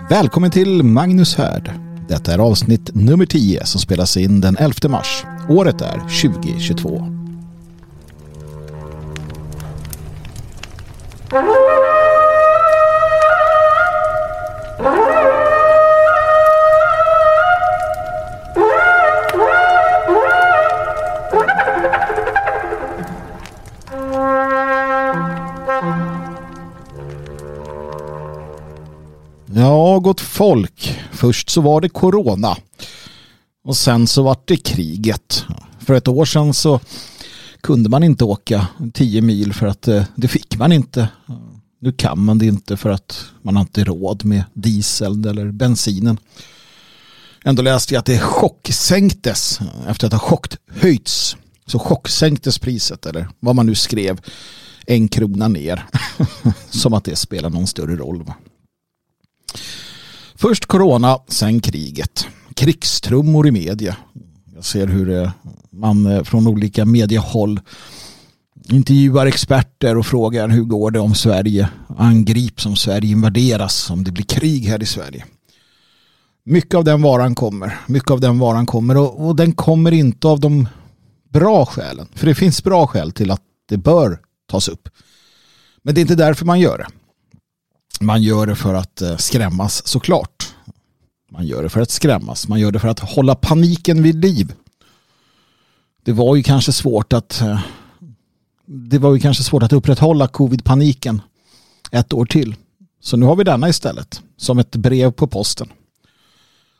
Välkommen till Magnus Härd. Detta är avsnitt nummer 10 som spelas in den 11 mars. Året är 2022. Folk. Först så var det corona. Och sen så var det kriget. För ett år sedan så kunde man inte åka 10 mil för att eh, det fick man inte. Nu kan man det inte för att man har inte råd med diesel eller bensinen. Ändå läste jag att det chocksänktes efter att ha chockhöjts. Så chocksänktes priset eller vad man nu skrev en krona ner. Som att det spelar någon större roll. Först corona, sen kriget. Krigstrummor i media. Jag ser hur eh, man eh, från olika mediehåll intervjuar experter och frågar hur går det om Sverige angrips, om Sverige invaderas, om det blir krig här i Sverige. Mycket av den varan kommer. Mycket av den varan kommer och, och den kommer inte av de bra skälen. För det finns bra skäl till att det bör tas upp. Men det är inte därför man gör det. Man gör det för att eh, skrämmas såklart. Man gör det för att skrämmas. Man gör det för att hålla paniken vid liv. Det var ju kanske svårt att eh, det var ju kanske svårt att upprätthålla covid-paniken ett år till. Så nu har vi denna istället. Som ett brev på posten.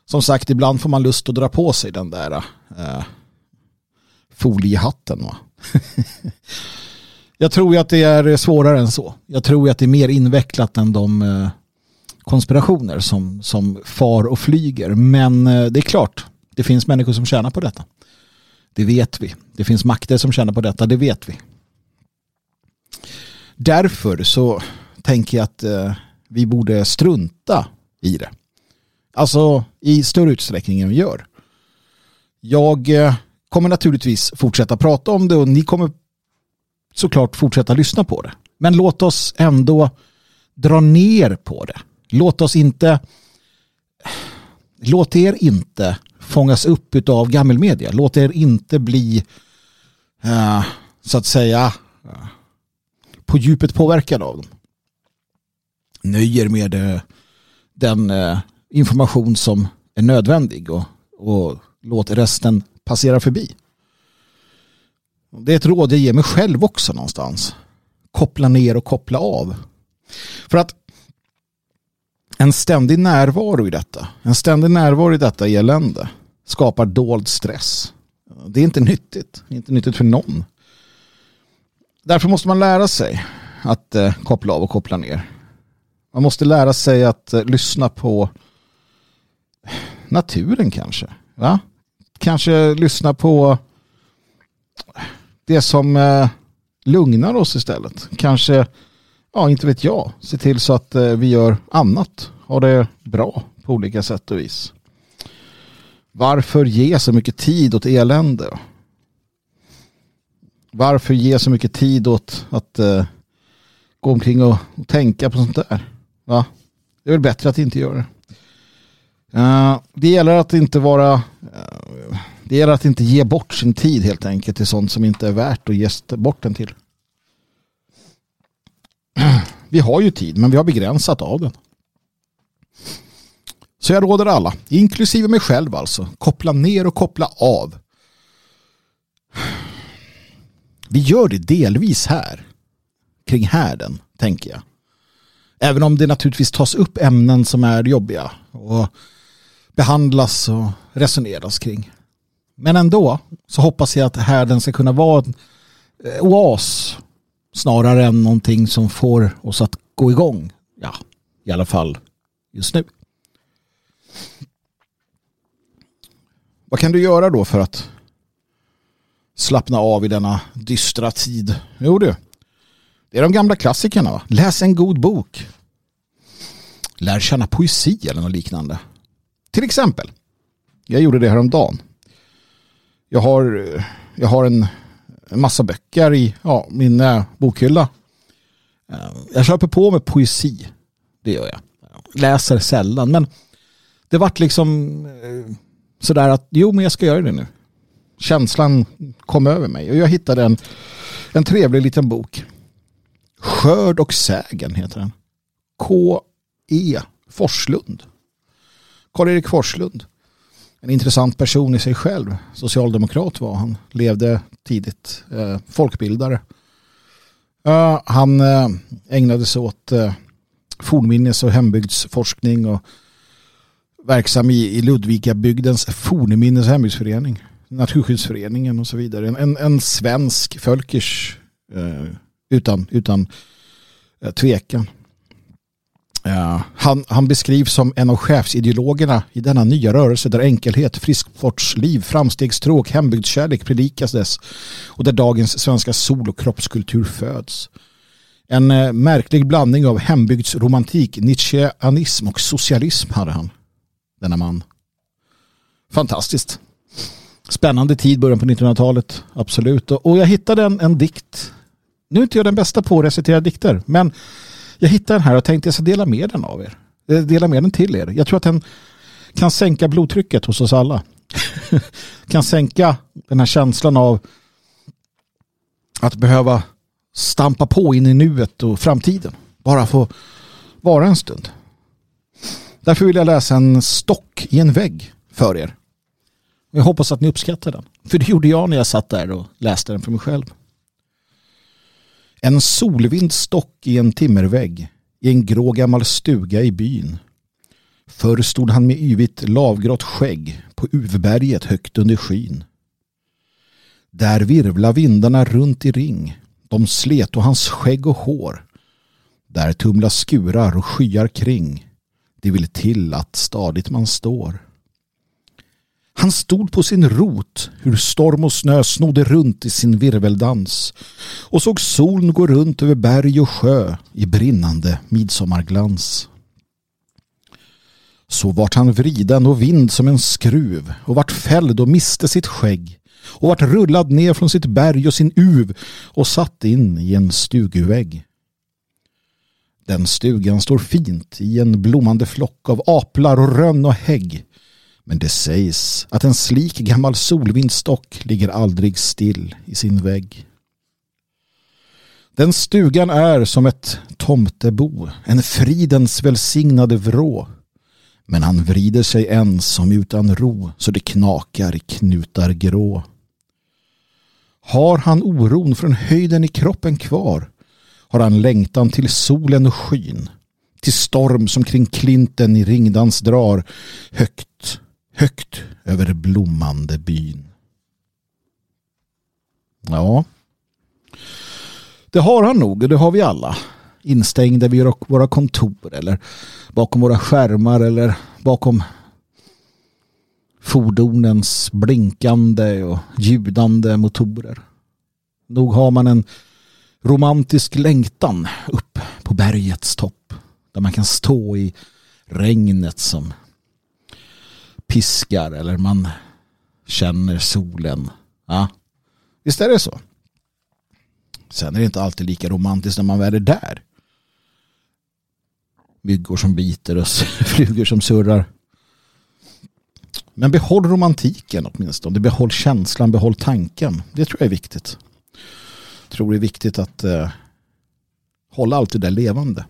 Som sagt, ibland får man lust att dra på sig den där eh, foliehatten. Va? Jag tror att det är svårare än så. Jag tror att det är mer invecklat än de eh, konspirationer som, som far och flyger. Men eh, det är klart, det finns människor som tjänar på detta. Det vet vi. Det finns makter som tjänar på detta, det vet vi. Därför så tänker jag att eh, vi borde strunta i det. Alltså i större utsträckning än vi gör. Jag kommer naturligtvis fortsätta prata om det och ni kommer såklart fortsätta lyssna på det. Men låt oss ändå dra ner på det. Låt oss inte låt er inte fångas upp av gammelmedia. Låt er inte bli eh, så att säga eh, på djupet påverkad av dem. Nöjer med eh, den information som är nödvändig och, och låt resten passera förbi. Det är ett råd jag ger mig själv också någonstans. Koppla ner och koppla av. För att en ständig närvaro i detta, en ständig närvaro i detta elände skapar dold stress. Det är inte nyttigt, inte nyttigt för någon. Därför måste man lära sig att eh, koppla av och koppla ner. Man måste lära sig att eh, lyssna på naturen kanske. Va? Kanske lyssna på det som eh, lugnar oss istället. Kanske, ja inte vet jag, se till så att eh, vi gör annat. Har det bra på olika sätt och vis. Varför ge så mycket tid åt elände? Varför ge så mycket tid åt att eh, gå omkring och, och, tänka på sånt där? Va? Det är väl bättre att inte göra det. Eh, det gäller att inte vara eh, det gäller att inte ge bort sin tid helt enkelt till sånt som inte är värt att ge bort den till. Vi har ju tid men vi har begränsat av den. Så jag råder alla, inklusive mig själv alltså, koppla ner och koppla av. Vi gör det delvis här, kring härden, tänker jag. Även om det naturligtvis tas upp ämnen som är jobbiga och behandlas och resoneras kring. Men ändå så hoppas jag att härden ska kunna vara en eh, oas snarare än någonting som får oss att gå igång. Ja, i alla fall just nu. Vad kan du göra då för att slappna av i denna dystra tid? Jo du, det är de gamla klassikerna. Va? Läs en god bok. Lär känna poesi eller något liknande. Till exempel, jag gjorde det häromdagen jag har, jag har en, en massa böcker i ja, min eh, bokhylla. Eh, jag köper på med poesi. Det gör jag. läser sällan. Men det vart liksom eh, sådär att jo men jag ska göra det nu. Känslan kom över mig och jag hittade en, en trevlig liten bok. Skörd och sägen heter den. K.E. Forslund. Karl-Erik Forslund. En intressant person i sig själv. Socialdemokrat var han. Levde tidigt. Eh, folkbildare. Uh, han eh, ägnade sig åt eh, fornminnes och hembygdsforskning och verksam i, i Ludvikabygdens fornminnes och hembygdsförening. Naturskyddsföreningen och så vidare. En, en, en svensk Fölkers eh, utan, utan eh, tvekan. Han, han beskrivs som en av chefsideologerna i denna nya rörelse där enkelhet, frisksportsliv, framstegstråk, hembygdskärlek predikas dess och där dagens svenska sol- och kroppskultur föds. En eh, märklig blandning av hembygdsromantik, nietzscheanism och socialism hade han, denna man. Fantastiskt. Spännande tid, början på 1900-talet, absolut. Och jag hittade en, en dikt. Nu är inte jag den bästa på att recitera dikter, men jag hittade den här och tänkte jag ska dela med den av er. Eh, dela med den till er. Jag tror att den kan sänka blodtrycket hos oss alla. kan sänka den här känslan av att behöva stampa på in i nuet och framtiden. Bara få vara en stund. Därför vill jag läsa en stock i en vägg för er. Jag hoppas att ni uppskattar den. För det gjorde jag när jag satt där och läste den för mig själv. En solvind stock i en timmervägg i en grå gammal stuga i byn. Förr stod han med yvigt lavgrått skägg på Uvberget högt under skyn. Där virvla vindarna runt i ring. De slet och hans skägg och hår. Där tumla skurar och skyar kring. Det vill till att stadigt man står. Han stod på sin rot, hur storm och snö snodde runt i sin virveldans och såg solen gå runt över berg och sjö i brinnande midsommarglans. Så vart han vriden och vind som en skruv och vart fälld och miste sitt skägg och vart rullad ner från sitt berg och sin uv och satt in i en stugvägg. Den stugan står fint i en blommande flock av aplar och rönn och hägg men det sägs att en slik gammal solvindstock ligger aldrig still i sin vägg. Den stugan är som ett tomtebo, en fridens välsignade vrå. Men han vrider sig ensam utan ro så det knakar i knutar grå. Har han oron från höjden i kroppen kvar har han längtan till solen och skyn till storm som kring klinten i ringdans drar högt högt över blommande byn. Ja, det har han nog och det har vi alla. Instängda vid våra kontor eller bakom våra skärmar eller bakom fordonens blinkande och ljudande motorer. Nog har man en romantisk längtan upp på bergets topp där man kan stå i regnet som piskar eller man känner solen. Ja, visst är det så. Sen är det inte alltid lika romantiskt när man väl är där. Myggor som biter och flugor som surrar. Men behåll romantiken åtminstone. Behåll känslan, behåll tanken. Det tror jag är viktigt. Jag tror det är viktigt att eh, hålla allt det där levande.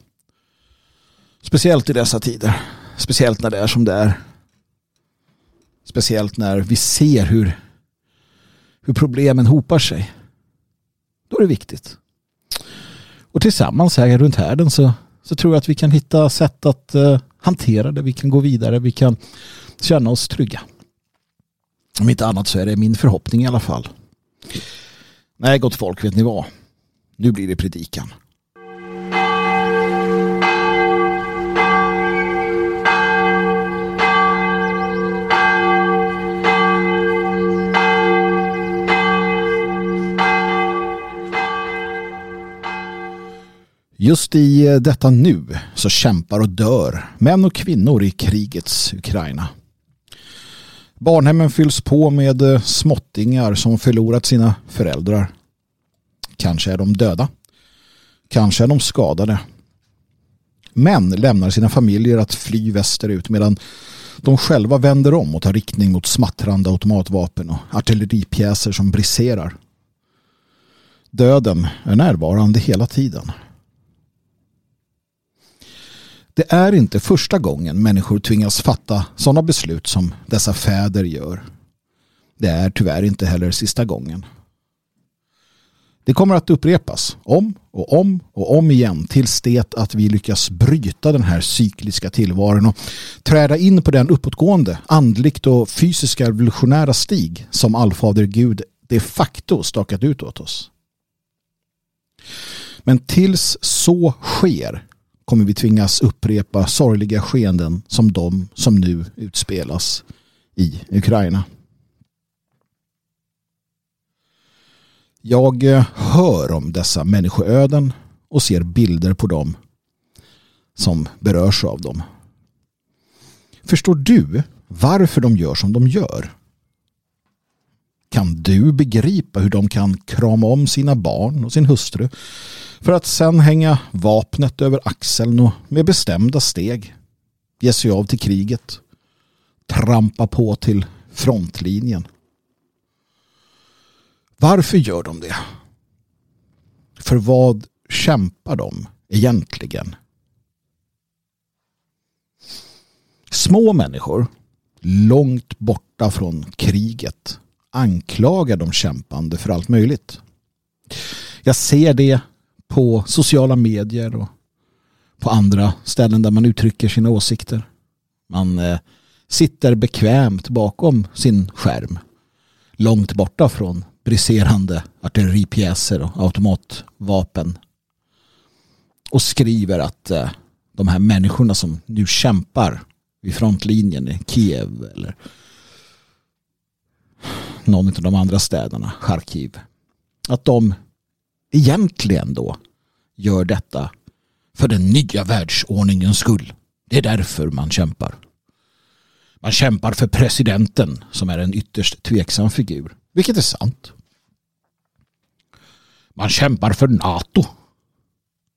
Speciellt i dessa tider. Speciellt när det är som det är. Speciellt när vi ser hur, hur problemen hopar sig. Då är det viktigt. Och tillsammans här runt härden så, så tror jag att vi kan hitta sätt att uh, hantera det. Vi kan gå vidare. Vi kan känna oss trygga. Om inte annat så är det min förhoppning i alla fall. Nej, gott folk, vet ni vad? Nu blir det predikan. Just i eh, detta nu så kämpar och dör män och kvinnor i krigets Ukraina. Barnhemmen fylls på med eh, småttingar som förlorat sina föräldrar. Kanske är de döda. Kanske är de skadade. män lämnar sina familjer att fly västerut medan de själva vänder om och tar riktning mot smattrande automatvapen och artilleripjäser som briserar. Döden är närvarande hela tiden. Det är inte första gången människor tvingas fatta sådana beslut som dessa fäder gör. Det är tyvärr inte heller sista gången. Det kommer att upprepas om och om och om igen tills det att vi lyckas bryta den här cykliska tillvaron och träda in på den uppåtgående, andligt och fysiska revolutionära stig som allfader Gud de facto stakat ut åt oss. Men tills så sker kommer vi tvingas upprepa sorgliga skeenden som de som nu utspelas i Ukraina. Jag eh, hör om dessa människoöden och ser bilder på dem som berörs av dem. Förstår du varför de gör som de gör? Kan du begripa hur de kan krama om sina barn och sin hustru för att sen hänga vapnet över axeln och med bestämda steg ge sig av till kriget, trampa på till frontlinjen varför gör de det? För vad kämpar de egentligen? Små människor långt borta från kriget anklagar de kämpande för allt möjligt. Jag ser det på sociala medier och på andra ställen där man uttrycker sina åsikter. Man eh, sitter bekvämt bakom sin skärm långt borta från briserande artilleripjäser och automatvapen. Och skriver att eh, de här människorna som nu kämpar vid frontlinjen i Kiev eller någon av de andra städerna, Charkiv, att de egentligen då gör detta för den nya världsordningens skull. Det är därför man kämpar. Man kämpar för presidenten som är en ytterst tveksam figur. Vilket är sant. Man kämpar för NATO.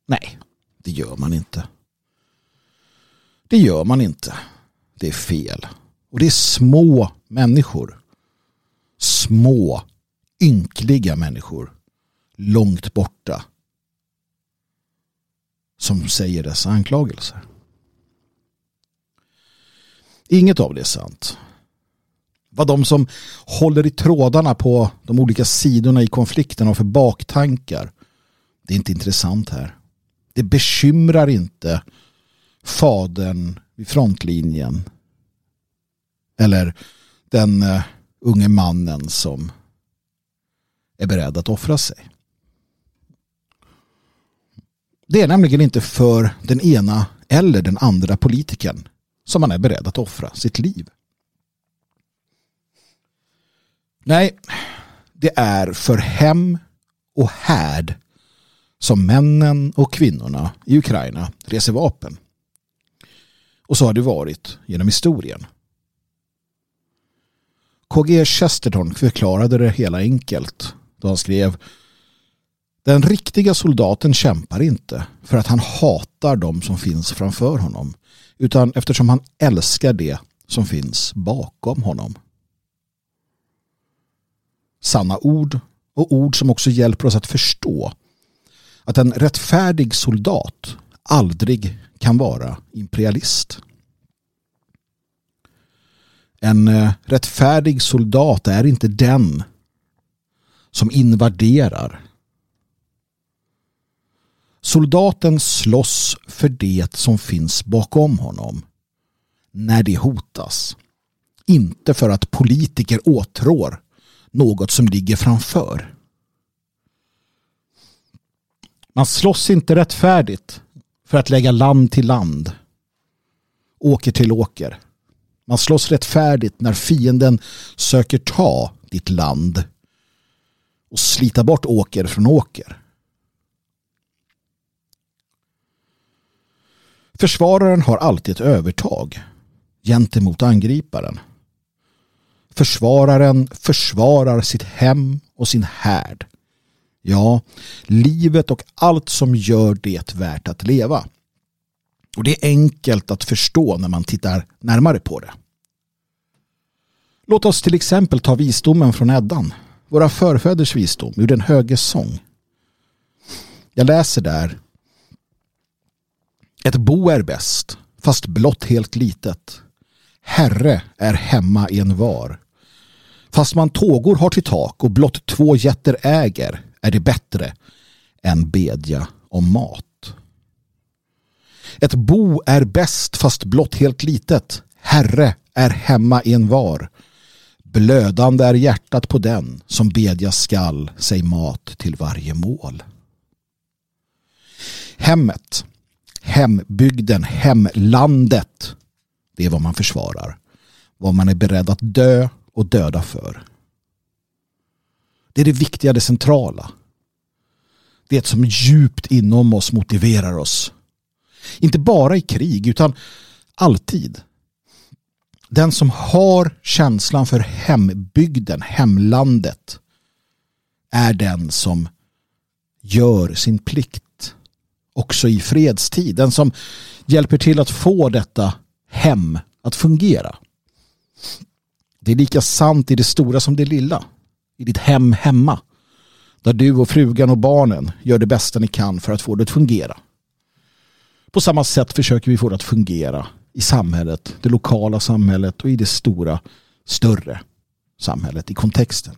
Nej, det gör man inte. Det gör man inte. Det är fel. Och det är små människor. Små, ynkliga människor. Långt borta. Som säger dessa anklagelser. Inget av det är sant vad de som håller i trådarna på de olika sidorna i konflikten har för baktankar. Det är inte intressant här. Det bekymrar inte fadern vid frontlinjen. Eller den eh, unge mannen som är beredd att offra sig. Det är nämligen inte för den ena eller den andra politikern som man är beredd att offra sitt liv. Nej, det är för hem och härd som männen och kvinnorna i Ukraina reser vapen. Och så har det varit genom historien. KG Chesterton förklarade det hela enkelt då han skrev den riktiga soldaten kämpar inte för att han hatar de som finns framför honom utan eftersom han älskar det som finns bakom honom sanna ord och ord som också hjälper oss att förstå att en rättfärdig soldat aldrig kan vara imperialist. En eh, rättfärdig soldat är inte den som invaderar. Soldaten slåss för det som finns bakom honom när det hotas. Inte för att politiker åtrår något som ligger framför. Man slåss inte rättfärdigt för att lägga land till land. Åker till åker. Man slåss rättfärdigt när fienden söker ta ditt land och slita bort åker från åker. Försvararen har alltid ett övertag gentemot angriparen. Försvararen försvarar sitt hem och sin härd. Ja, livet och allt som gör det värt att leva. Och det är enkelt att förstå när man tittar närmare på det. Låt oss till exempel ta visdomen från Eddan, våra förfäders visdom ur den höge sång. Jag läser där. Ett bo är bäst, fast blott helt litet. Herre är hemma i en var. Fast man tågor har till tak och blott två jätter äger är det bättre än bedja om mat. Ett bo är bäst fast blott helt litet. Herre är hemma i en var. Blödande är hjärtat på den som bedja skall sig mat till varje mål. Hemmet, hembygden, hemlandet. Det är vad man försvarar. Vad man är beredd att dö och döda för. Det är det viktiga, det centrala. Det som djupt inom oss motiverar oss. Inte bara i krig utan alltid. Den som har känslan för hembygden, hemlandet är den som gör sin plikt också i fredstid. Den som hjälper till att få detta hem att fungera. Det är lika sant i det stora som det lilla. I ditt hem hemma. Där du och frugan och barnen gör det bästa ni kan för att få det att fungera. På samma sätt försöker vi få det att fungera i samhället, det lokala samhället och i det stora, större samhället i kontexten.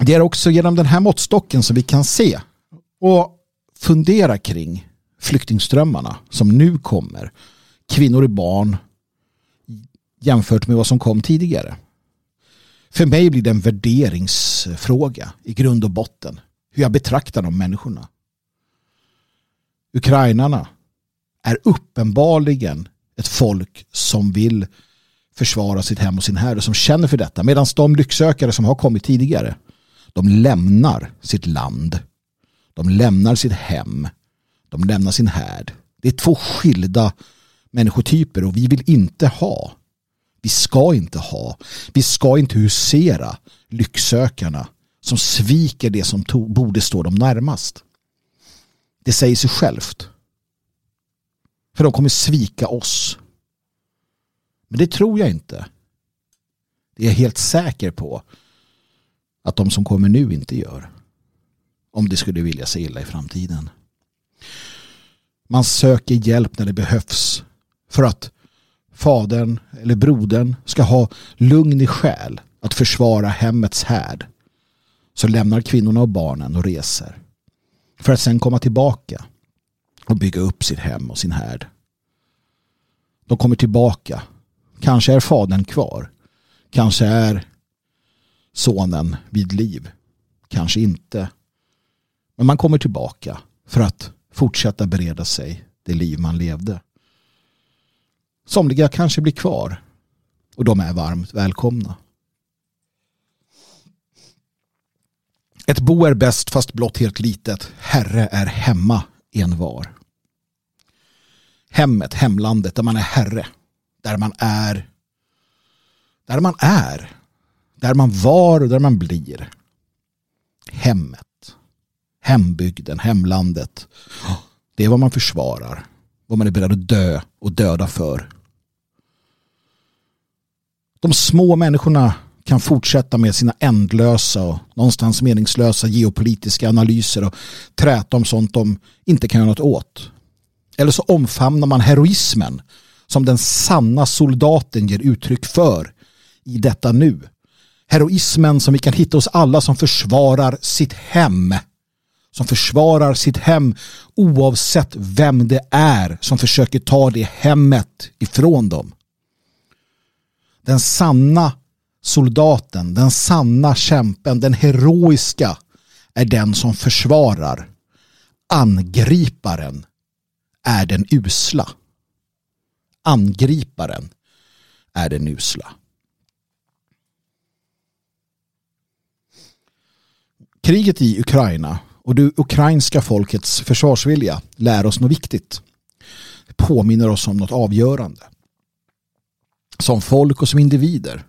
Det är också genom den här måttstocken som vi kan se och fundera kring flyktingströmmarna som nu kommer. Kvinnor och barn jämfört med vad som kom tidigare. För mig blir det en värderingsfråga i grund och botten. Hur jag betraktar de människorna. Ukrainarna är uppenbarligen ett folk som vill försvara sitt hem och sin herre som känner för detta. Medan de lycksökare som har kommit tidigare de lämnar sitt land. De lämnar sitt hem. De lämnar sin härd. Det är två skilda människotyper och vi vill inte ha vi ska inte ha, vi ska inte husera lycksökarna som sviker det som borde stå dem närmast. Det säger sig självt. För de kommer svika oss. Men det tror jag inte. Det är jag helt säker på att de som kommer nu inte gör. Om det skulle vilja sig illa i framtiden. Man söker hjälp när det behövs. För att fadern eller brodern ska ha lugn i själ att försvara hemmets härd så lämnar kvinnorna och barnen och reser för att sen komma tillbaka och bygga upp sitt hem och sin härd. De kommer tillbaka. Kanske är fadern kvar. Kanske är sonen vid liv. Kanske inte. Men man kommer tillbaka för att fortsätta bereda sig det liv man levde. Somliga kanske blir kvar och de är varmt välkomna. Ett bo är bäst fast blott helt litet. Herre är hemma en var. Hemmet, hemlandet, där man är herre. Där man är. Där man är. Där man var och där man blir. Hemmet. Hembygden, hemlandet. Det är vad man försvarar. Vad man är beredd att dö och döda för. De små människorna kan fortsätta med sina ändlösa och någonstans meningslösa geopolitiska analyser och träta om sånt de inte kan göra något åt. Eller så omfamnar man heroismen som den sanna soldaten ger uttryck för i detta nu. Heroismen som vi kan hitta hos alla som försvarar sitt hem. Som försvarar sitt hem oavsett vem det är som försöker ta det hemmet ifrån dem. Den sanna soldaten, den sanna kämpen, den heroiska är den som försvarar. Angriparen är den usla. Angriparen är den usla. Kriget i Ukraina och det ukrainska folkets försvarsvilja lär oss något viktigt. Påminner oss om något avgörande som folk och som individer.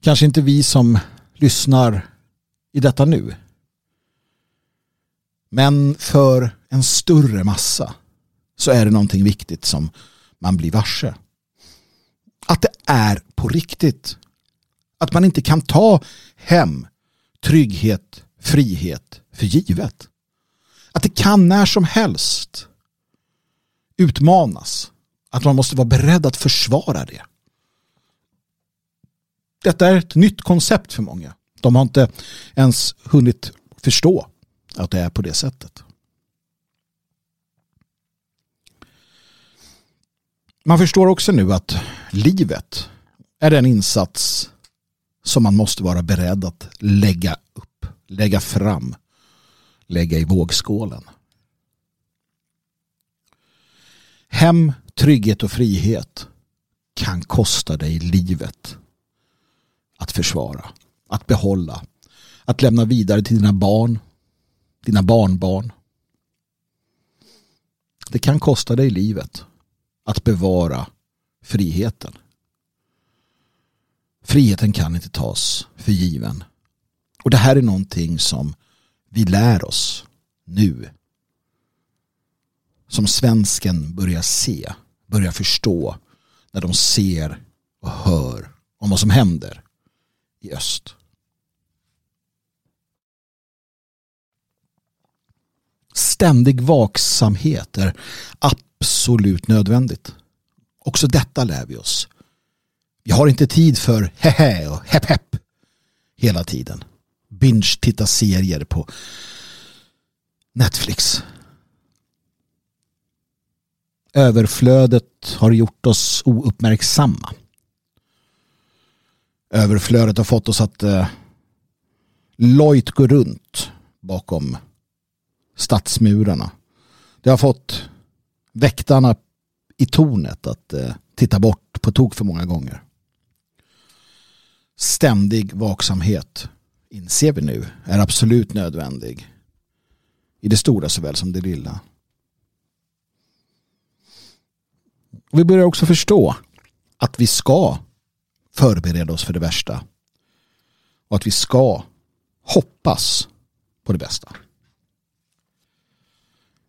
Kanske inte vi som lyssnar i detta nu. Men för en större massa så är det någonting viktigt som man blir varse. Att det är på riktigt. Att man inte kan ta hem trygghet, frihet för givet. Att det kan när som helst utmanas. Att man måste vara beredd att försvara det. Detta är ett nytt koncept för många. De har inte ens hunnit förstå att det är på det sättet. Man förstår också nu att livet är den insats som man måste vara beredd att lägga upp, lägga fram, lägga i vågskålen. Hem, trygghet och frihet kan kosta dig livet att försvara, att behålla, att lämna vidare till dina barn, dina barnbarn. Det kan kosta dig livet att bevara friheten. Friheten kan inte tas för given. Och det här är någonting som vi lär oss nu. Som svensken börjar se, börjar förstå när de ser och hör om vad som händer i öst. Ständig vaksamhet är absolut nödvändigt. Också detta lär vi oss. Vi har inte tid för hehe och hepp hepp hela tiden. Binge titta serier på Netflix. Överflödet har gjort oss ouppmärksamma. Överflödet har fått oss att eh, lojt gå runt bakom stadsmurarna. Det har fått väktarna i tornet att eh, titta bort på tok för många gånger. Ständig vaksamhet inser vi nu är absolut nödvändig i det stora såväl som det lilla. Och vi börjar också förstå att vi ska förbereda oss för det värsta och att vi ska hoppas på det bästa.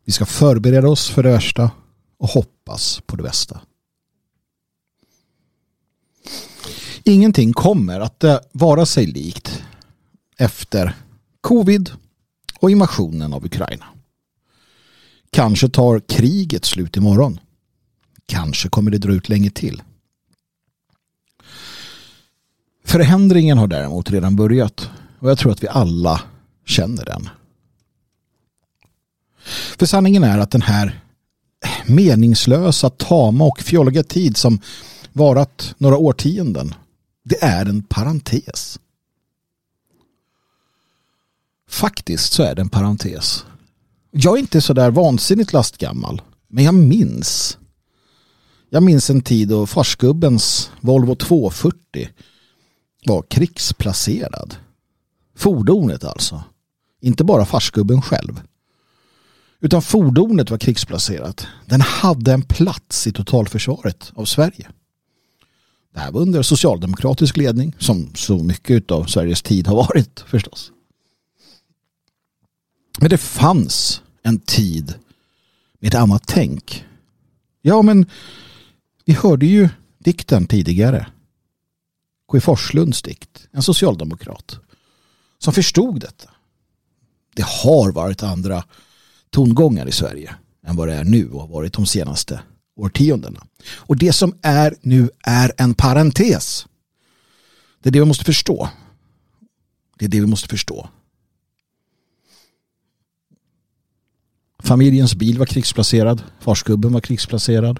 Vi ska förbereda oss för det värsta och hoppas på det bästa. Ingenting kommer att eh, vara sig likt efter covid och invasionen av Ukraina. Kanske tar kriget slut imorgon. Kanske kommer det dra ut länge till. Förändringen har däremot redan börjat och jag tror att vi alla känner den. För sanningen är att den här meningslösa, tama och fjolliga tid som varat några årtionden, det är en parentes. Faktiskt så är det en parentes. Jag är inte sådär vansinnigt lastgammal, men jag minns. Jag minns en tid då farsgubbens Volvo 240 var krigsplacerad. Fordonet alltså. Inte bara farsgubben själv. Utan fordonet var krigsplacerat. Den hade en plats i totalförsvaret av Sverige. Det här var under socialdemokratisk ledning som så mycket av Sveriges tid har varit förstås. Men det fanns en tid med ett annat tänk. Ja men vi hörde ju dikten tidigare. K. Forslunds dikt, en socialdemokrat som förstod detta. Det har varit andra tongångar i Sverige än vad det är nu och har varit de senaste årtiondena. Och det som är nu är en parentes. Det är det vi måste förstå. Det är det vi måste förstå. Familjens bil var krigsplacerad. Farsgubben var krigsplacerad.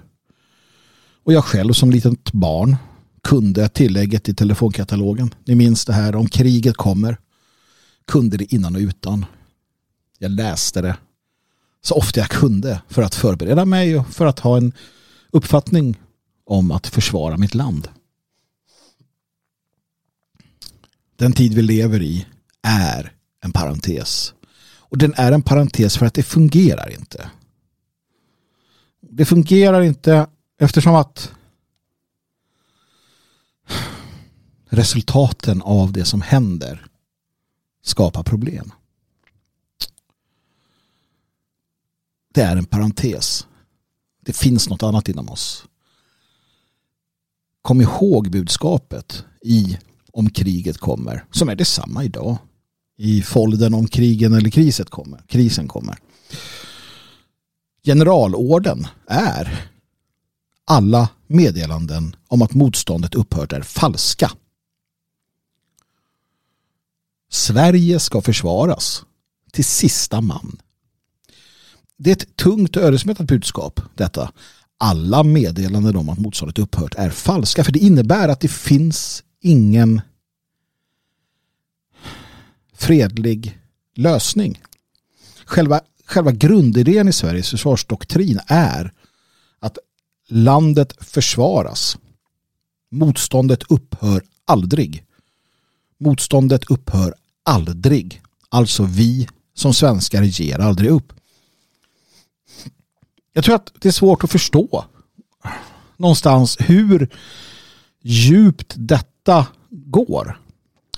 Och jag själv som litet barn kunde tillägget i telefonkatalogen. Ni minns det här om kriget kommer. Kunde det innan och utan. Jag läste det så ofta jag kunde för att förbereda mig och för att ha en uppfattning om att försvara mitt land. Den tid vi lever i är en parentes. Och den är en parentes för att det fungerar inte. Det fungerar inte eftersom att resultaten av det som händer skapar problem. det är en parentes. Det finns något annat inom oss. Kom ihåg budskapet i om kriget kommer, som är detsamma idag. I folden om krigen eller kriset kommer, krisen kommer. Generalorden är alla meddelanden om att motståndet upphört är falska. Sverige ska försvaras till sista man. Det är ett tungt och ödesmättat budskap detta. Alla meddelanden om att motståndet upphört är falska för det innebär att det finns ingen fredlig lösning. Själva, själva grundidén i Sveriges försvarsdoktrin är att landet försvaras. Motståndet upphör aldrig. Motståndet upphör aldrig. Alltså vi som svenskar ger aldrig upp. Jag tror att det är svårt att förstå någonstans hur djupt detta går.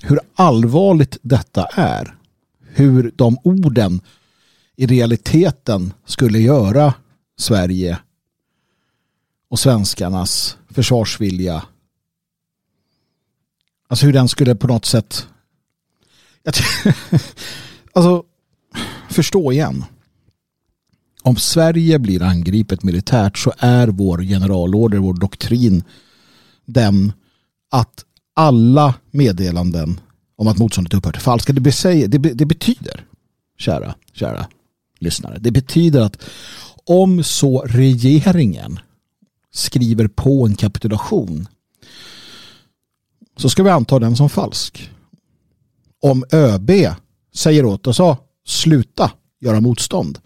Hur allvarligt detta är. Hur de orden i realiteten skulle göra Sverige och svenskarnas försvarsvilja. Alltså hur den skulle på något sätt alltså förstå igen. Om Sverige blir angripet militärt så är vår generalorder, vår doktrin den att alla meddelanden om att motståndet upphört är falska, det, besäger, det, det betyder, kära, kära lyssnare, det betyder att om så regeringen skriver på en kapitulation så ska vi anta den som falsk. Om ÖB säger åt oss att sluta göra motstånd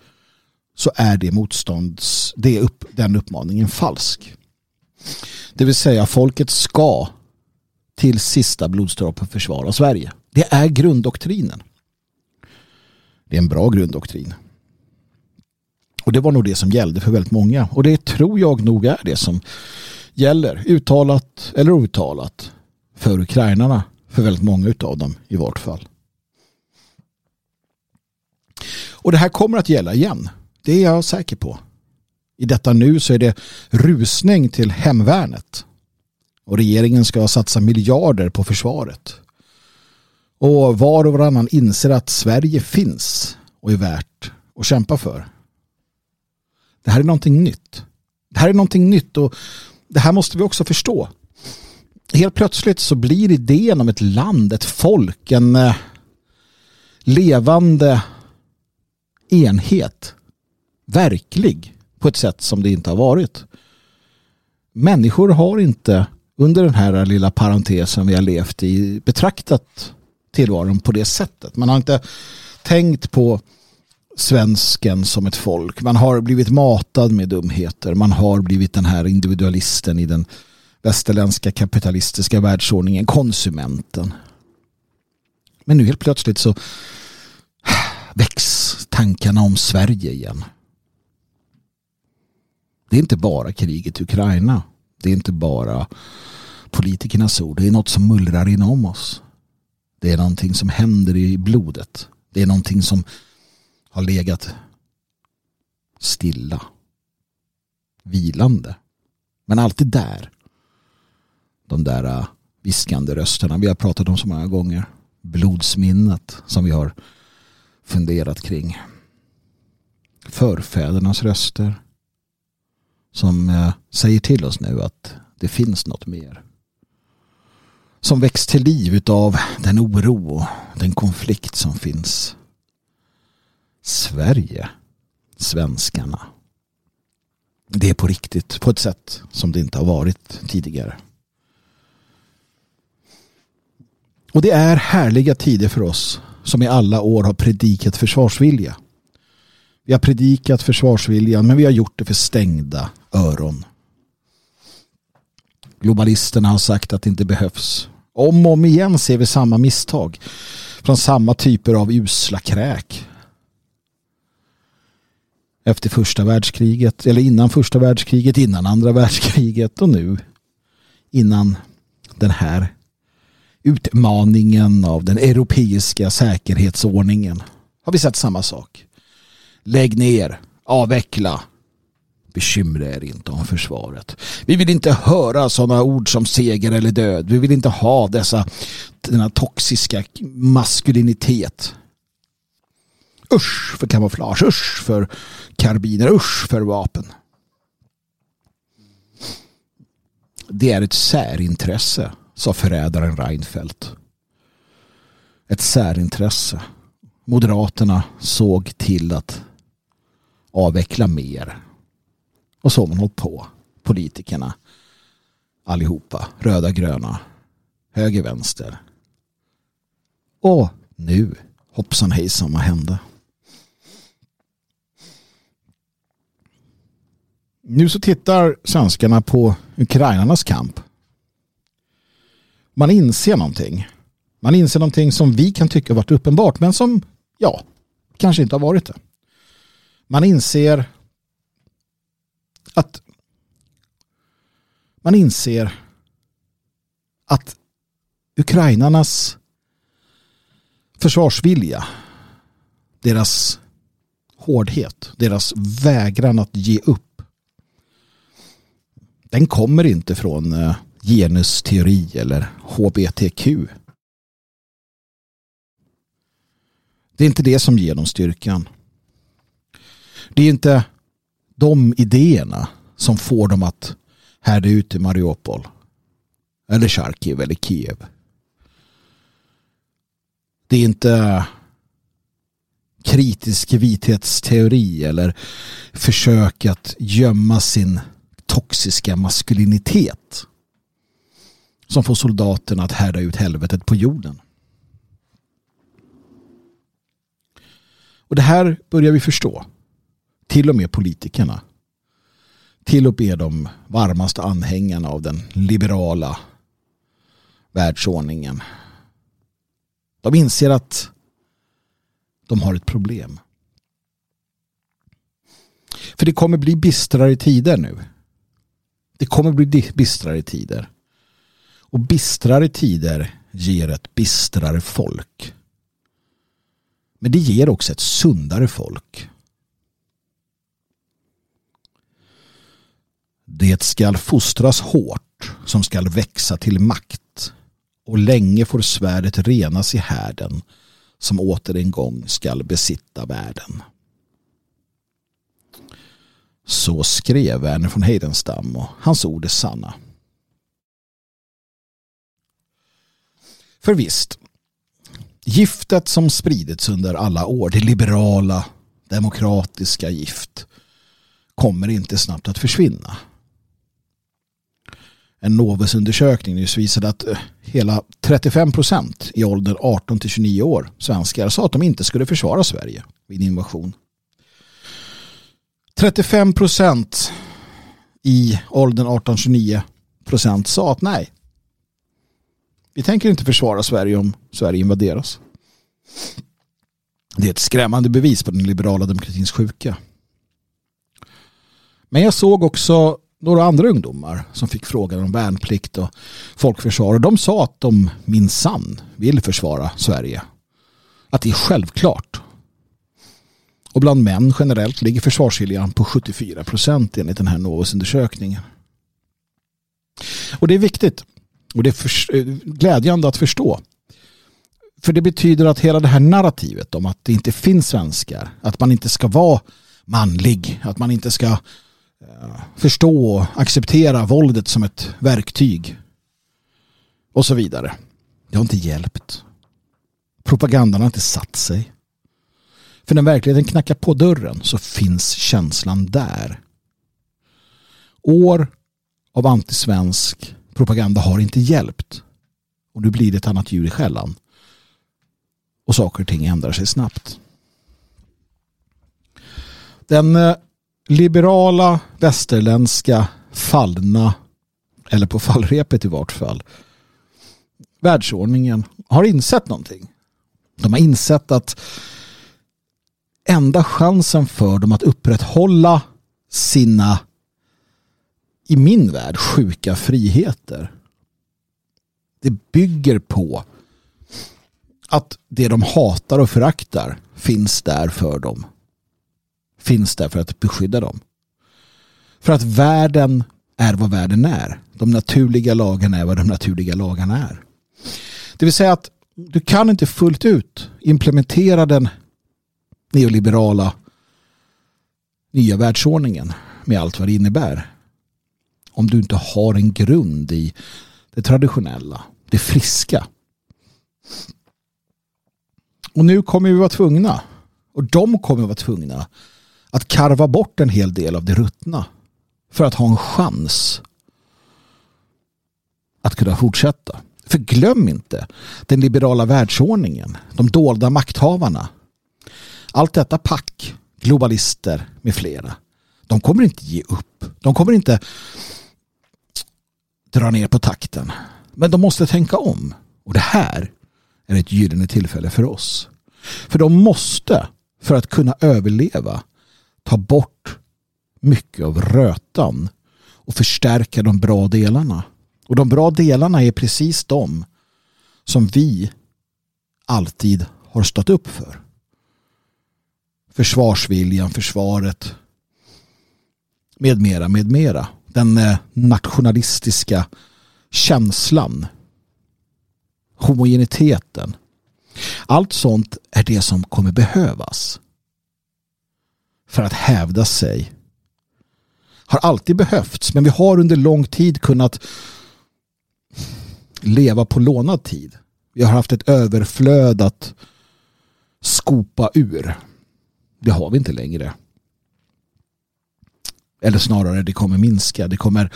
så är det motstånds, det upp, den uppmaningen falsk. Det vill säga folket ska till sista blodsdroppen försvara Sverige. Det är grunddoktrinen. Det är en bra grunddoktrin. Och det var nog det som gällde för väldigt många. Och det tror jag nog är det som gäller, uttalat eller outtalat, för ukrainarna. För väldigt många av dem i vart fall. Och det här kommer att gälla igen. Det är jag säker på. I detta nu så är det rusning till hemvärnet. Och regeringen ska satsa miljarder på försvaret. Och var och varannan inser att Sverige finns och är värt att kämpa för. Det här är någonting nytt. Det här är någonting nytt och det här måste vi också förstå. Helt plötsligt så blir idén om ett land, ett folk, en eh, levande enhet verklig på ett sätt som det inte har varit. Människor har inte under den här lilla parentesen vi har levt i betraktat tillvaron på det sättet. Man har inte tänkt på svensken som ett folk. Man har blivit matad med dumheter. Man har blivit den här individualisten i den västerländska kapitalistiska världsordningen, konsumenten. Men nu helt plötsligt så väcks tankarna om Sverige igen. Det är inte bara kriget i Ukraina. Det är inte bara politikernas ord. Det är något som mullrar inom oss. Det är någonting som händer i blodet. Det är någonting som har legat stilla. Vilande. Men alltid där. De där äh, viskande rösterna vi har pratat om så många gånger. Blodsminnet som vi har funderat kring. Förfädernas röster som eh, säger till oss nu att det finns något mer. Som väcks till liv av den oro och den konflikt som finns. Sverige, svenskarna. Det är på riktigt, på ett sätt som det inte har varit tidigare. Och det är härliga tider för oss som i alla år har predikat försvarsvilja. Vi har predikat försvarsviljan men vi har gjort det för stängda öron. Globalisterna har sagt att det inte behövs. Om och om igen ser vi samma misstag från samma typer av usla kräk. Efter första världskriget, eller innan första världskriget, innan andra världskriget och nu innan den här utmaningen av den europeiska säkerhetsordningen har vi sett samma sak. Lägg ner. avveckla. Bekymra er inte om försvaret. Vi vill inte höra sådana ord som seger eller död. Vi vill inte ha dessa, denna toxiska maskulinitet. Usch för kamouflage, usch för karbiner, usch för vapen. Det är ett särintresse, sa förrädaren Reinfeldt. Ett särintresse. Moderaterna såg till att avveckla mer. Och så har man hållit på. Politikerna. Allihopa. Röda, gröna. Höger, vänster. Och nu. Hoppsan hejsan, vad hände? Nu så tittar svenskarna på ukrainarnas kamp. Man inser någonting. Man inser någonting som vi kan tycka varit uppenbart men som, ja, kanske inte har varit det. Man inser att man inser att ukrainarnas försvarsvilja, deras hårdhet, deras vägran att ge upp den kommer inte från eh, genusteori eller HBTQ. Det är inte det som ger dem styrkan. Det är inte de idéerna som får dem att härda ut i Mariupol eller Charkiv eller Kiev. Det är inte kritisk vithetsteori eller försök att gömma sin toxiska maskulinitet som får soldaterna att härda ut helvetet på jorden. Och det här börjar vi förstå. Till och med politikerna. Till och med de varmaste anhängarna av den liberala världsordningen. De inser att de har ett problem. För det kommer bli bistrare tider nu. Det kommer bli bistrare tider. Och bistrare tider ger ett bistrare folk. Men det ger också ett sundare folk. Det skall fostras hårt som skall växa till makt och länge får svärdet renas i härden som åter en gång skall besitta världen. Så skrev Verner von Heidenstam och hans ord är sanna. För visst, giftet som spridits under alla år, det liberala, demokratiska gift, kommer inte snabbt att försvinna. En Novusundersökning nyss visade att eh, hela 35 procent i åldern 18 till 29 år svenskar sa att de inte skulle försvara Sverige vid invasion. 35 procent i åldern 18-29 procent sa att nej. Vi tänker inte försvara Sverige om Sverige invaderas. Det är ett skrämmande bevis på den liberala demokratins sjuka. Men jag såg också några andra ungdomar som fick frågan om värnplikt och folkförsvar och de sa att de minsann vill försvara Sverige. Att det är självklart och bland män generellt ligger försvarsviljan på 74 procent enligt den här Novus-undersökningen. Och det är viktigt och det är för, eh, glädjande att förstå. För det betyder att hela det här narrativet om att det inte finns svenskar, att man inte ska vara manlig, att man inte ska förstå och acceptera våldet som ett verktyg och så vidare. Det har inte hjälpt. Propagandan har inte satt sig. För när verkligheten knackar på dörren så finns känslan där. År av antisvensk propaganda har inte hjälpt. Och nu blir det ett annat djur i skällan. Och saker och ting ändrar sig snabbt. Den eh, liberala västerländska fallna, eller på fallrepet i vart fall, världsordningen har insett någonting. De har insett att enda chansen för dem att upprätthålla sina i min värld sjuka friheter. Det bygger på att det de hatar och föraktar finns där för dem finns där för att beskydda dem. För att världen är vad världen är. De naturliga lagarna är vad de naturliga lagarna är. Det vill säga att du kan inte fullt ut implementera den neoliberala nya världsordningen med allt vad det innebär. Om du inte har en grund i det traditionella, det friska. Och nu kommer vi vara tvungna, och de kommer vara tvungna, att karva bort en hel del av det ruttna för att ha en chans att kunna fortsätta. För glöm inte den liberala världsordningen, de dolda makthavarna. Allt detta pack, globalister med flera. De kommer inte ge upp. De kommer inte dra ner på takten. Men de måste tänka om. Och det här är ett gyllene tillfälle för oss. För de måste, för att kunna överleva, ta bort mycket av rötan och förstärka de bra delarna. Och de bra delarna är precis de som vi alltid har stått upp för. Försvarsviljan, försvaret med mera, med mera. Den eh, nationalistiska känslan. Homogeniteten. Allt sånt är det som kommer behövas för att hävda sig. Har alltid behövts men vi har under lång tid kunnat leva på lånad tid. Vi har haft ett överflöd att skopa ur. Det har vi inte längre. Eller snarare det kommer minska. Det kommer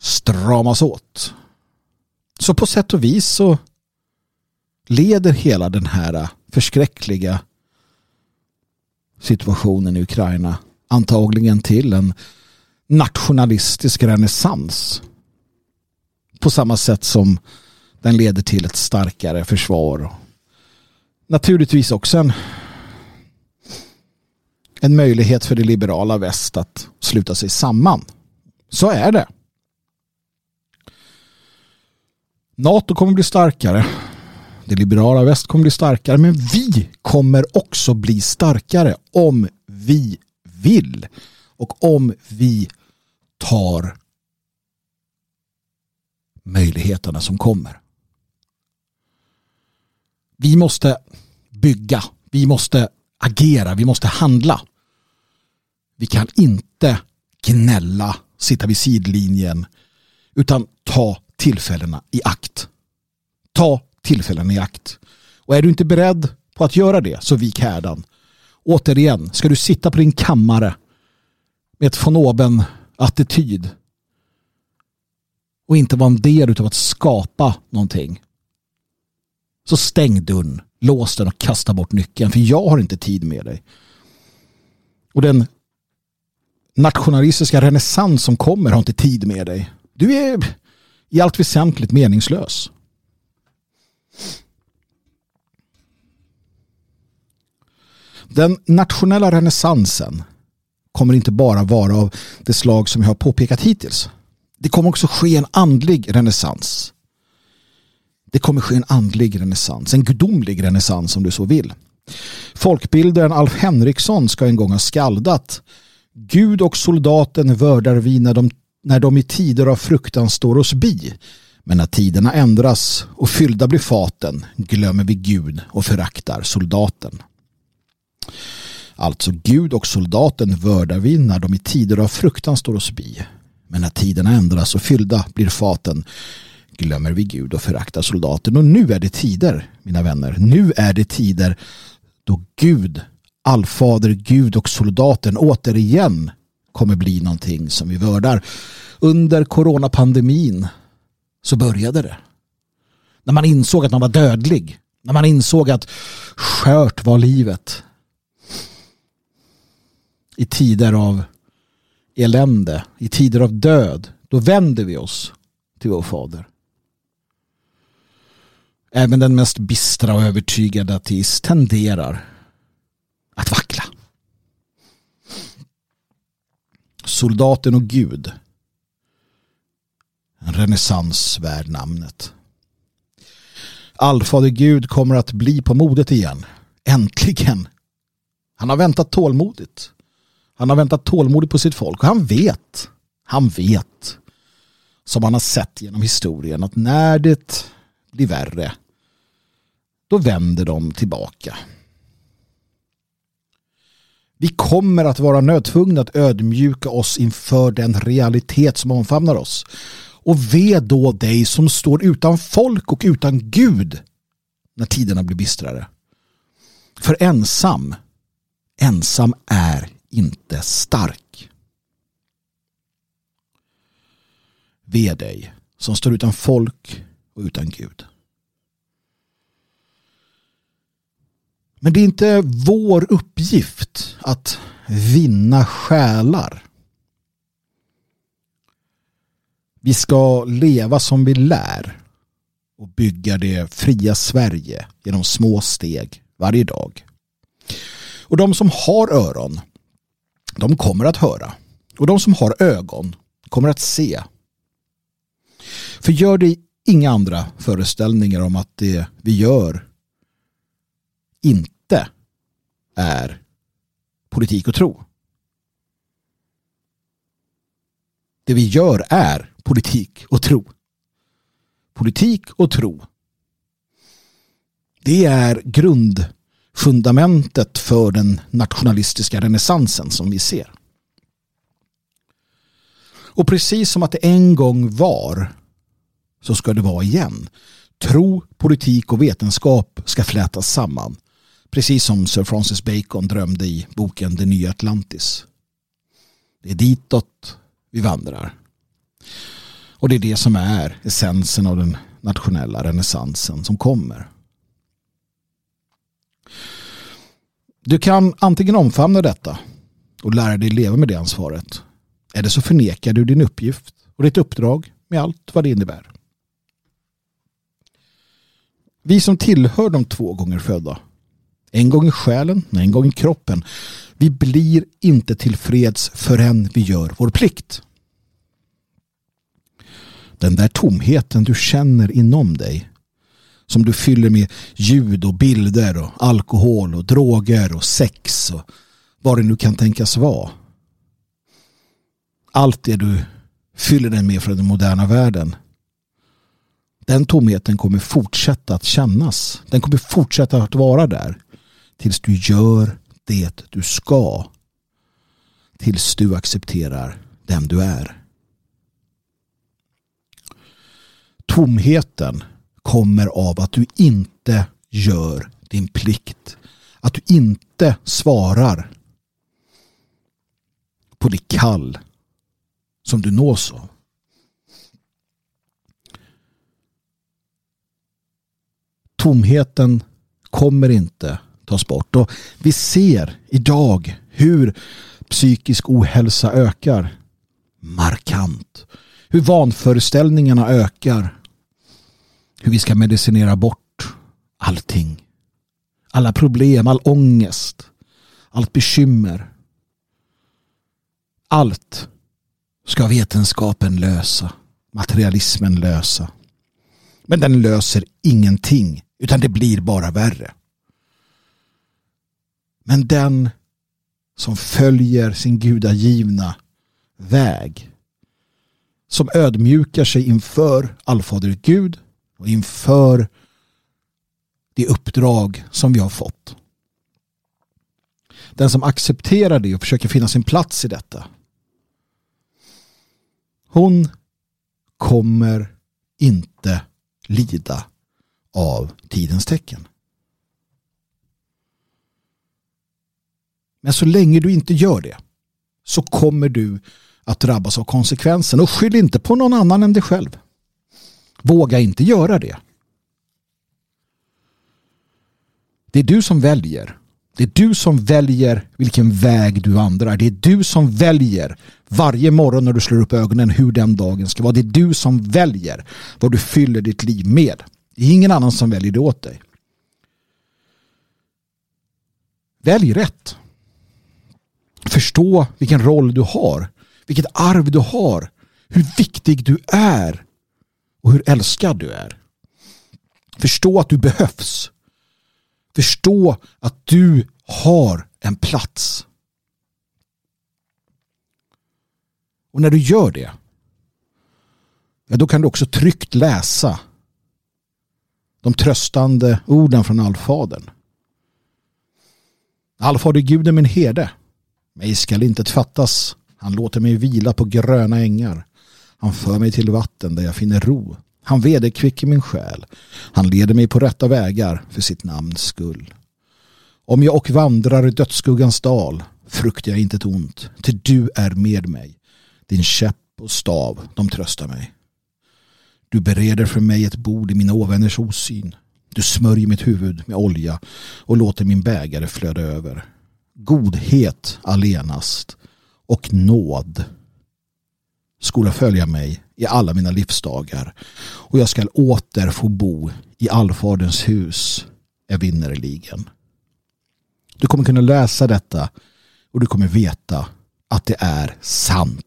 stramas åt. Så på sätt och vis så leder hela den här förskräckliga situationen i Ukraina antagligen till en nationalistisk renässans på samma sätt som den leder till ett starkare försvar. Naturligtvis också en, en möjlighet för det liberala väst att sluta sig samman. Så är det. NATO kommer bli starkare. Det liberala väst kommer bli starkare. Men vi kommer också bli starkare om vi vill. Och om vi tar möjligheterna som kommer. Vi måste bygga, vi måste agera, vi måste handla. Vi kan inte gnälla, sitta vid sidlinjen utan ta tillfällena i akt. Ta tillfällen i akt. Och är du inte beredd på att göra det så vik härdan. Återigen, ska du sitta på din kammare med ett von oben attityd och inte vara en del av att skapa någonting. Så stäng dörren, lås den och kasta bort nyckeln för jag har inte tid med dig. Och den nationalistiska renässans som kommer har inte tid med dig. Du är i allt väsentligt meningslös. Den nationella renässansen kommer inte bara vara av det slag som jag har påpekat hittills. Det kommer också ske en andlig renässans. Det kommer ske en andlig renässans, en gudomlig renässans om du så vill. Folkbildaren Alf Henriksson ska en gång ha skaldat Gud och soldaten vördar vi när de, när de i tider av fruktan står oss bi. Men när tiderna ändras och fyllda blir faten glömmer vi Gud och föraktar soldaten. Alltså Gud och soldaten vördar vi när de i tider av fruktan står oss bi. Men när tiderna ändras och fyllda blir faten glömmer vi Gud och föraktar soldaten. Och nu är det tider, mina vänner. Nu är det tider då Gud, allfader, Gud och soldaten återigen kommer bli någonting som vi vördar. Under coronapandemin så började det. När man insåg att man var dödlig. När man insåg att skört var livet. I tider av elände, i tider av död, då vänder vi oss till vår fader. Även den mest bistra och övertygade ateist tenderar att vackla. Soldaten och Gud. En renässans värd namnet. Allfader Gud kommer att bli på modet igen. Äntligen. Han har väntat tålmodigt. Han har väntat tålmodigt på sitt folk och han vet, han vet som han har sett genom historien att när det blir värre då vänder de tillbaka. Vi kommer att vara nödtvungna att ödmjuka oss inför den realitet som omfamnar oss. Och ve då dig som står utan folk och utan Gud när tiderna blir bistrare. För ensam, ensam är inte stark. Ve dig som står utan folk och utan Gud. Men det är inte vår uppgift att vinna själar. Vi ska leva som vi lär och bygga det fria Sverige genom små steg varje dag. Och de som har öron, de kommer att höra. Och de som har ögon kommer att se. För gör det inga andra föreställningar om att det vi gör inte är politik och tro. Det vi gör är politik och tro. Politik och tro. Det är grundfundamentet för den nationalistiska renässansen som vi ser. Och precis som att det en gång var så ska det vara igen. Tro, politik och vetenskap ska flätas samman. Precis som Sir Francis Bacon drömde i boken Det nya Atlantis. Det är ditåt vi vandrar. Och det är det som är essensen av den nationella renässansen som kommer. Du kan antingen omfamna detta och lära dig leva med det ansvaret. Eller så förnekar du din uppgift och ditt uppdrag med allt vad det innebär. Vi som tillhör de två gånger födda en gång i själen, en gång i kroppen. Vi blir inte tillfreds förrän vi gör vår plikt. Den där tomheten du känner inom dig som du fyller med ljud och bilder och alkohol och droger och sex och vad det nu kan tänkas vara. Allt det du fyller den med från den moderna världen. Den tomheten kommer fortsätta att kännas. Den kommer fortsätta att vara där tills du gör det du ska. Tills du accepterar den du är. Tomheten kommer av att du inte gör din plikt. Att du inte svarar på det kall som du nås av. Tomheten kommer inte tas bort. Och vi ser idag hur psykisk ohälsa ökar markant. Hur vanföreställningarna ökar. Hur vi ska medicinera bort allting. Alla problem, all ångest, allt bekymmer. Allt ska vetenskapen lösa. Materialismen lösa. Men den löser ingenting utan det blir bara värre. Men den som följer sin gudagivna väg. Som ödmjukar sig inför allfader Gud och inför det uppdrag som vi har fått. Den som accepterar det och försöker finna sin plats i detta. Hon kommer inte lida av tidens tecken. Men så länge du inte gör det så kommer du att drabbas av konsekvensen. Och skyll inte på någon annan än dig själv. Våga inte göra det. Det är du som väljer. Det är du som väljer vilken väg du vandrar. Det är du som väljer varje morgon när du slår upp ögonen hur den dagen ska vara. Det är du som väljer vad du fyller ditt liv med. Det är ingen annan som väljer det åt dig. Välj rätt. Förstå vilken roll du har. Vilket arv du har. Hur viktig du är. Och hur älskad du är. Förstå att du behövs. Förstå att du har en plats. Och när du gör det, ja, då kan du också tryggt läsa de tröstande orden från allfadern. Allfader Gud är min herde. Mig skall inte fattas. Han låter mig vila på gröna ängar. Han för mig till vatten där jag finner ro. Han vederkvicker min själ. Han leder mig på rätta vägar för sitt namns skull. Om jag och vandrar i dödsskuggans dal fruktar jag inte ett ont, till du är med mig. Din käpp och stav, de tröstar mig. Du bereder för mig ett bord i mina ovänners osyn. Du smörjer mitt huvud med olja och låter min bägare flöda över. Godhet allenast och nåd skola följa mig i alla mina livsdagar och jag skall åter få bo i allfaderns hus evinnerligen. Du kommer kunna läsa detta och du kommer veta att det är sant.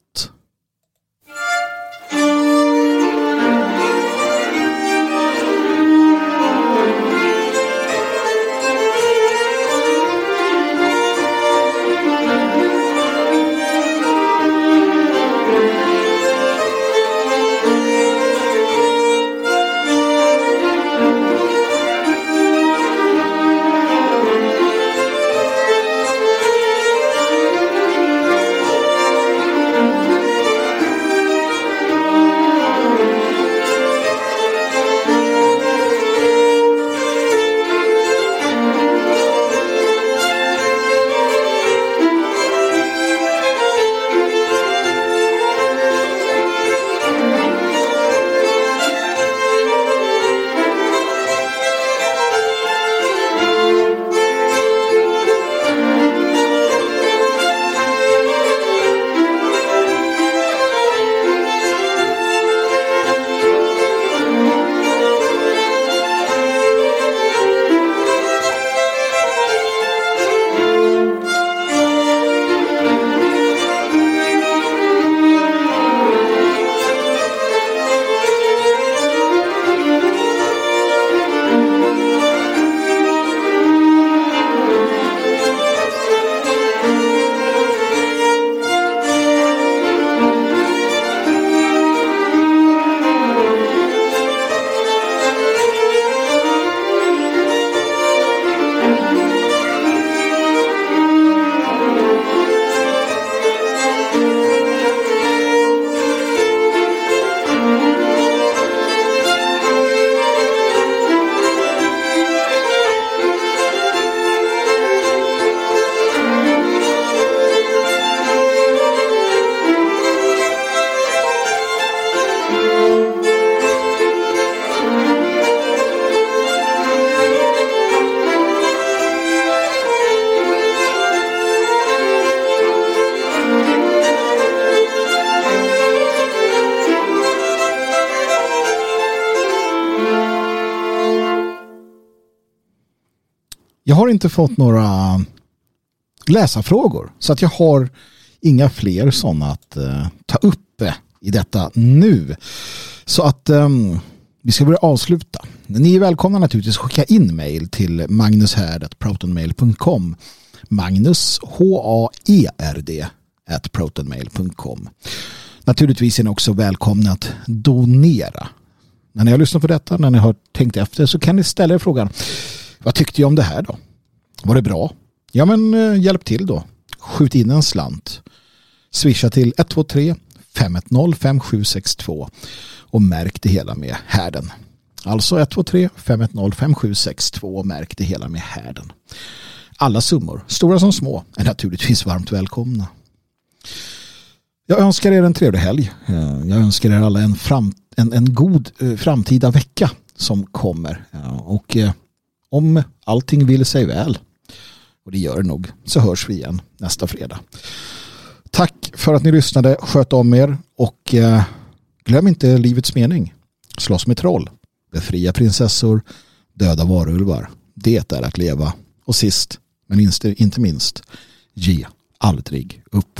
Har inte fått några läsarfrågor så att jag har inga fler sådana att eh, ta upp eh, i detta nu. Så att eh, vi ska börja avsluta. Ni är välkomna naturligtvis att skicka in mail till magnushärd.protonmail.com Magnus H-A-E-R-D at protonmail.com Naturligtvis är ni också välkomna att donera. När ni har lyssnat på detta, när ni har tänkt efter så kan ni ställa er frågan vad tyckte jag om det här då? Var det bra? Ja men eh, hjälp till då. Skjut in en slant. Swisha till 123 510 5762 och märk det hela med härden. Alltså 123 510 5762 och märk det hela med härden. Alla summor, stora som små, är naturligtvis varmt välkomna. Jag önskar er en trevlig helg. Eh, jag önskar er alla en, fram, en, en god eh, framtida vecka som kommer. Och om allting vill sig väl, och det gör det nog. Så hörs vi igen nästa fredag. Tack för att ni lyssnade. Sköt om er. Och eh, glöm inte livets mening. Slåss med troll. Befria prinsessor. Döda varulvar. Det är att leva. Och sist, men inte minst, ge aldrig upp.